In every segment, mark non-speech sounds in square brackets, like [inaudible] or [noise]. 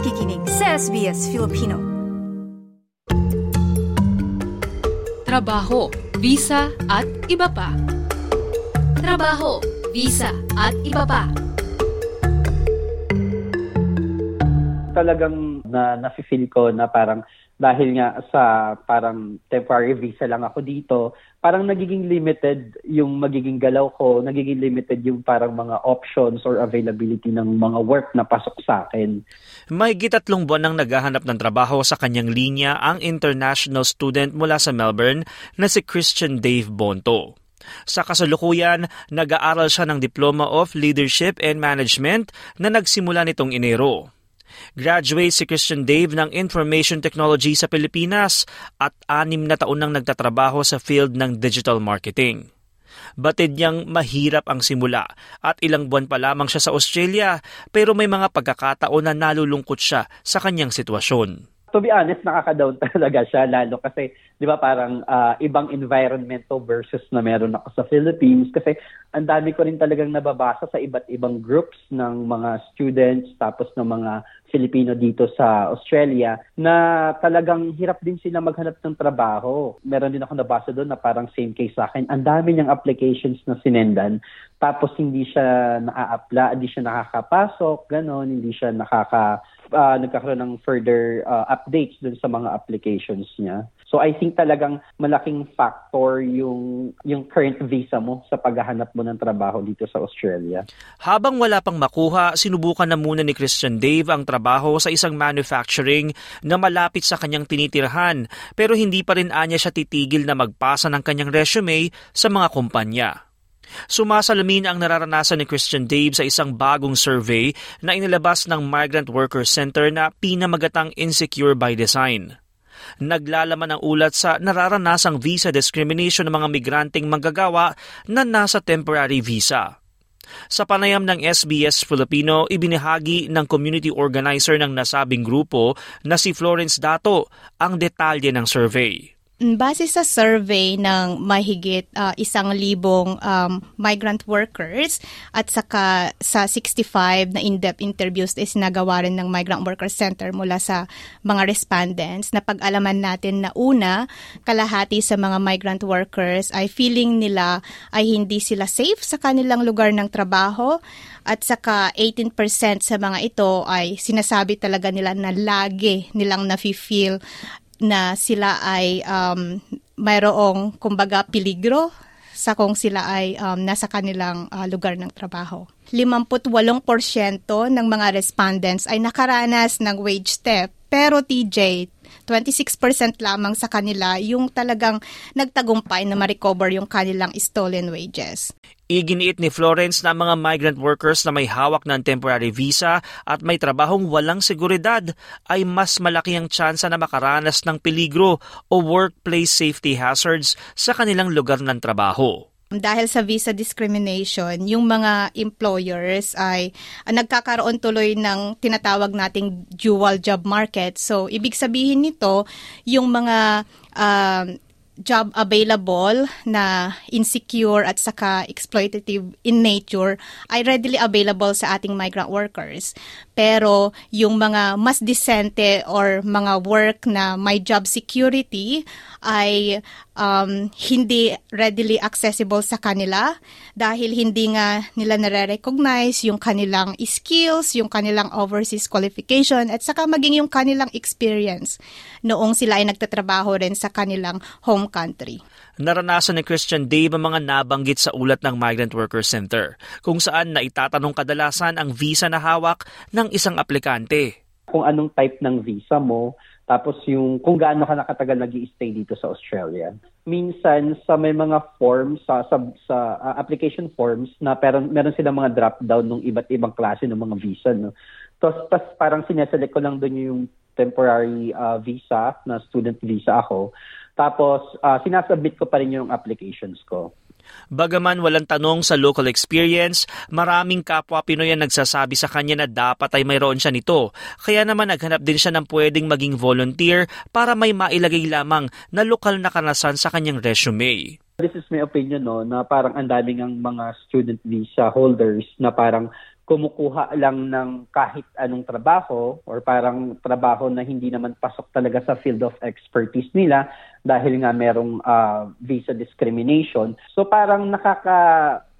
nakikinig sa SBS Filipino. Trabaho, visa at iba pa. Trabaho, visa at iba pa. Talagang na nafe-feel ko na parang dahil nga sa parang temporary visa lang ako dito, parang nagiging limited yung magiging galaw ko, nagiging limited yung parang mga options or availability ng mga work na pasok sa akin. May gitatlong buwan nang naghahanap ng trabaho sa kanyang linya ang international student mula sa Melbourne na si Christian Dave Bonto. Sa kasalukuyan, nag-aaral siya ng Diploma of Leadership and Management na nagsimula nitong Enero. Graduate si Christian Dave ng Information Technology sa Pilipinas at anim na taon nang nagtatrabaho sa field ng digital marketing. Batid niyang mahirap ang simula at ilang buwan pa lamang siya sa Australia pero may mga pagkakataon na nalulungkot siya sa kanyang sitwasyon to be honest, nakaka-down [laughs] talaga siya lalo kasi 'di ba parang uh, ibang environment to versus na meron ako sa Philippines kasi ang dami ko rin talagang nababasa sa iba't ibang groups ng mga students tapos ng mga Filipino dito sa Australia na talagang hirap din sila maghanap ng trabaho. Meron din ako nabasa doon na parang same case sa akin. Ang dami niyang applications na sinendan tapos hindi siya naa-apply, hindi siya nakakapasok, ganon, hindi siya nakaka uh, nagkakaroon ng further uh, updates dun sa mga applications niya. So I think talagang malaking factor yung yung current visa mo sa paghahanap mo ng trabaho dito sa Australia. Habang wala pang makuha, sinubukan na muna ni Christian Dave ang trabaho sa isang manufacturing na malapit sa kanyang tinitirhan pero hindi pa rin anya siya titigil na magpasa ng kanyang resume sa mga kumpanya. Sumasalamin ang nararanasan ni Christian Dave sa isang bagong survey na inilabas ng Migrant Worker Center na pinamagatang Insecure by Design. Naglalaman ang ulat sa nararanasang visa discrimination ng mga migranteng manggagawa na nasa temporary visa. Sa panayam ng SBS Filipino, ibinahagi ng community organizer ng nasabing grupo na si Florence Dato ang detalye ng survey. Base sa survey ng mahigit uh, isang libong um, migrant workers at saka sa 65 na in-depth interviews na sinagawa rin ng Migrant Workers Center mula sa mga respondents na pag-alaman natin na una, kalahati sa mga migrant workers ay feeling nila ay hindi sila safe sa kanilang lugar ng trabaho at saka 18% sa mga ito ay sinasabi talaga nila na lagi nilang nafe-feel na sila ay um, mayroong kumbaga peligro sa kung sila ay um, nasa kanilang uh, lugar ng trabaho. 58% ng mga respondents ay nakaranas ng wage theft pero TJ 26% lamang sa kanila yung talagang nagtagumpay na ma-recover yung kanilang stolen wages. Iginiit ni Florence na mga migrant workers na may hawak ng temporary visa at may trabahong walang seguridad ay mas malaki ang tsansa na makaranas ng peligro o workplace safety hazards sa kanilang lugar ng trabaho. Dahil sa visa discrimination, yung mga employers ay uh, nagkakaroon tuloy ng tinatawag nating dual job market. So, ibig sabihin nito, yung mga uh, job available na insecure at saka exploitative in nature ay readily available sa ating migrant workers. Pero yung mga mas decente or mga work na may job security ay um, hindi readily accessible sa kanila dahil hindi nga nila nare-recognize yung kanilang skills, yung kanilang overseas qualification at saka maging yung kanilang experience noong sila ay nagtatrabaho rin sa kanilang home country. Naranasan ni Christian Dave ang mga nabanggit sa ulat ng Migrant Worker Center kung saan naitatanong kadalasan ang visa na hawak ng isang aplikante. Kung anong type ng visa mo, tapos yung kung gaano ka nakatagal nag stay dito sa Australia. Minsan sa may mga forms sa sa, sa uh, application forms na pero meron silang mga drop down ng iba't ibang klase ng mga visa no. Tapos, tapos parang sineselect ko lang doon yung temporary uh, visa na student visa ako. Tapos uh, sinasubmit ko pa rin yung applications ko. Bagaman walang tanong sa local experience, maraming kapwa Pinoy ang nagsasabi sa kanya na dapat ay mayroon siya nito. Kaya naman naghanap din siya ng pwedeng maging volunteer para may mailagay lamang na lokal na kanasan sa kanyang resume. This is my opinion no, na parang ang daming ang mga student visa holders na parang kumukuha lang ng kahit anong trabaho or parang trabaho na hindi naman pasok talaga sa field of expertise nila dahil nga merong uh, visa discrimination. So parang nakaka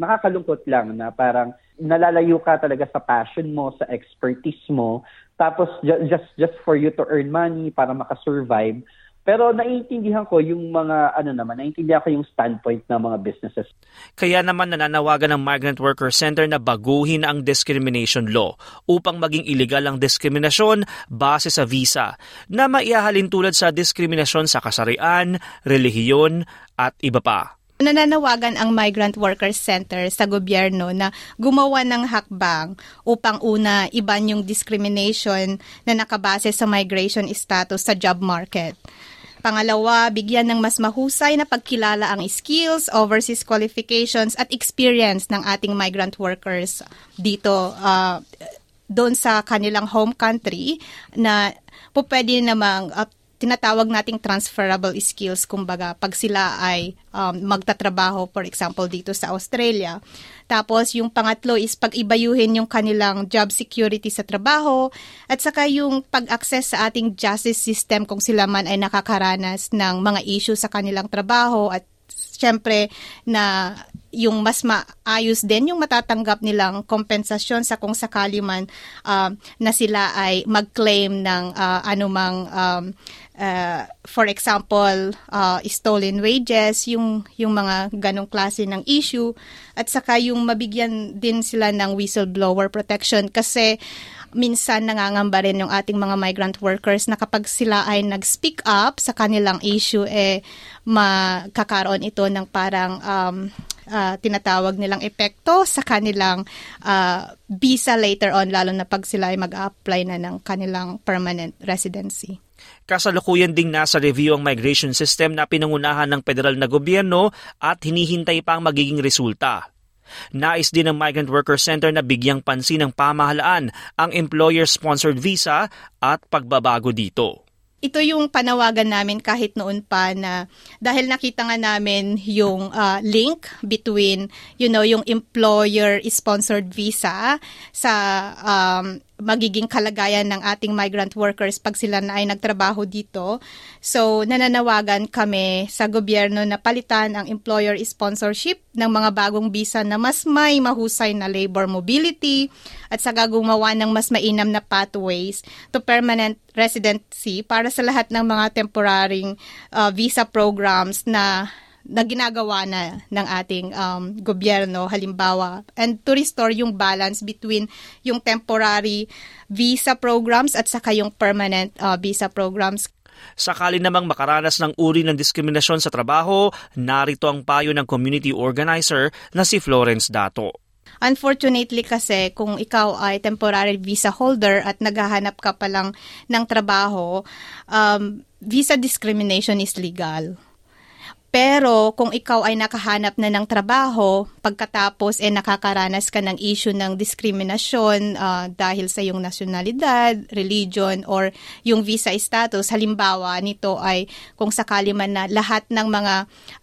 nakakalungkot lang na parang nalalayo ka talaga sa passion mo, sa expertise mo, tapos just just for you to earn money para makasurvive pero naiintindihan ko yung mga ano naman, naiintindihan ko yung standpoint ng mga businesses. Kaya naman nananawagan ng Migrant Worker Center na baguhin ang discrimination law upang maging illegal ang diskriminasyon base sa visa na maihahalin tulad sa diskriminasyon sa kasarian, relihiyon at iba pa. Nananawagan ang Migrant Workers Center sa gobyerno na gumawa ng hakbang upang una iban yung discrimination na nakabase sa migration status sa job market. Pangalawa, bigyan ng mas mahusay na pagkilala ang skills, overseas qualifications at experience ng ating migrant workers dito uh, doon sa kanilang home country na po pwede namang uh, tinatawag nating transferable skills. Kumbaga pag sila ay um, magtatrabaho for example dito sa Australia. Tapos yung pangatlo is pag-ibayuhin yung kanilang job security sa trabaho. At saka yung pag-access sa ating justice system kung sila man ay nakakaranas ng mga issue sa kanilang trabaho. At syempre na yung mas maayos din yung matatanggap nilang kompensasyon sa kung sakali man uh, na sila ay mag-claim ng uh, anumang um, uh, for example uh, stolen wages yung yung mga ganong klase ng issue. At saka yung mabigyan din sila ng whistleblower protection kasi minsan nangangamba rin yung ating mga migrant workers na kapag sila ay nag-speak up sa kanilang issue, eh, makakaroon ito ng parang um, uh, tinatawag nilang epekto sa kanilang uh, visa later on, lalo na pag sila ay mag-apply na ng kanilang permanent residency. Kasalukuyan ding nasa review ang migration system na pinangunahan ng federal na gobyerno at hinihintay pa ang magiging resulta. Nais din ng Migrant Worker Center na bigyang pansin ng pamahalaan ang employer-sponsored visa at pagbabago dito. Ito yung panawagan namin kahit noon pa na dahil nakita nga namin yung uh, link between you know yung employer sponsored visa sa um, magiging kalagayan ng ating migrant workers pag sila na ay nagtrabaho dito. So, nananawagan kami sa gobyerno na palitan ang employer sponsorship ng mga bagong visa na mas may mahusay na labor mobility at sa gumawa ng mas mainam na pathways to permanent residency para sa lahat ng mga temporary uh, visa programs na na ginagawa na ng ating um, gobyerno halimbawa and to restore yung balance between yung temporary visa programs at saka yung permanent uh, visa programs Sakali namang makaranas ng uri ng diskriminasyon sa trabaho, narito ang payo ng community organizer na si Florence Dato. Unfortunately kasi kung ikaw ay temporary visa holder at naghahanap ka pa lang ng trabaho, um, visa discrimination is legal. Pero kung ikaw ay nakahanap na ng trabaho, pagkatapos eh nakakaranas ka ng issue ng diskriminasyon uh, dahil sa iyong nasyonalidad, religion, or yung visa status, halimbawa nito ay kung sakali man na lahat ng mga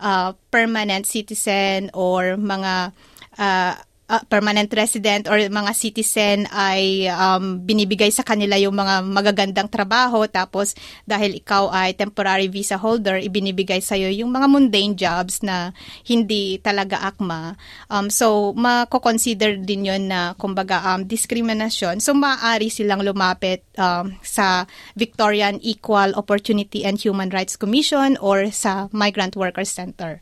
uh, permanent citizen or mga uh, uh, permanent resident or mga citizen ay um, binibigay sa kanila yung mga magagandang trabaho. Tapos dahil ikaw ay temporary visa holder ibinibigay sa iyo yung mga mundane jobs na hindi talaga akma. Um, so mako-consider din yon na kumbaga um, discrimination so maaari silang lumapit um, sa Victorian Equal Opportunity and Human Rights Commission or sa Migrant Workers Center